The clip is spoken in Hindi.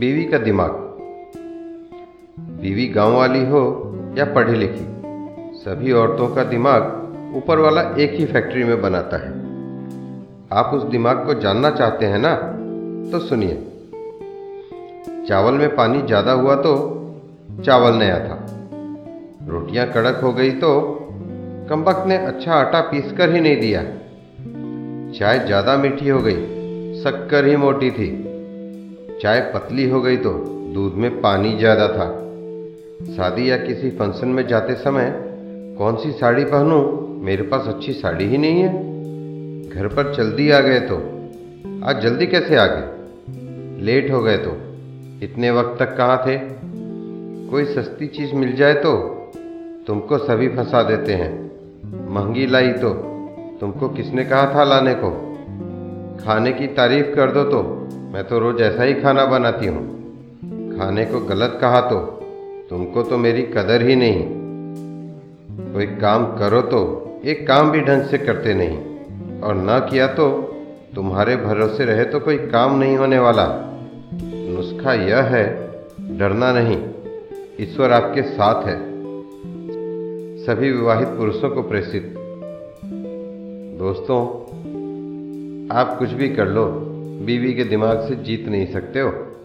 बीवी का दिमाग। बीवी गाँव वाली हो या पढ़ी लिखी, सभी औरतों का दिमाग ऊपर वाला एक ही फैक्ट्री में बनाता है। आप उस दिमाग को जानना चाहते हैं ना? तो सुनिए। चावल में पानी ज़्यादा हुआ तो चावल नया था। रोटियाँ कड़क हो गई तो कम्बक ने अच्छा आटा पीस कर ही नहीं दिया। चाय ज़्यादा मीठी हो गई, शक्कर ही मोटी थी। चाय पतली हो गई तो दूध में पानी ज़्यादा था। शादी या किसी फ़ंक्शन में जाते समय कौन सी साड़ी पहनूं? मेरे पास अच्छी साड़ी ही नहीं है। घर पर जल्दी आ गए तो। आज जल्दी कैसे आ गए? लेट हो गए तो। इतने वक्त तक कहाँ थे? कोई सस्ती चीज़ मिल जाए तो? तुमको सभी फंसा देते हैं। महँगी लाई तो। तुमको किसने कहा था लाने को? खाने की तारीफ़ कर दो तो। मैं तो रोज ऐसा ही खाना बनाती हूँ। खाने को गलत कहा तो तुमको तो मेरी कदर ही नहीं। कोई काम करो तो एक काम भी ढंग से करते नहीं। और ना किया तो तुम्हारे भरोसे रहे तो कोई काम नहीं होने वाला। नुस्खा यह है, डरना नहीं। ईश्वर आपके साथ है। सभी विवाहित पुरुषों को प्रेषित। दोस्तों, आप कुछ भी कर लो। बीवी के दिमाग से जीत नहीं सकते हो।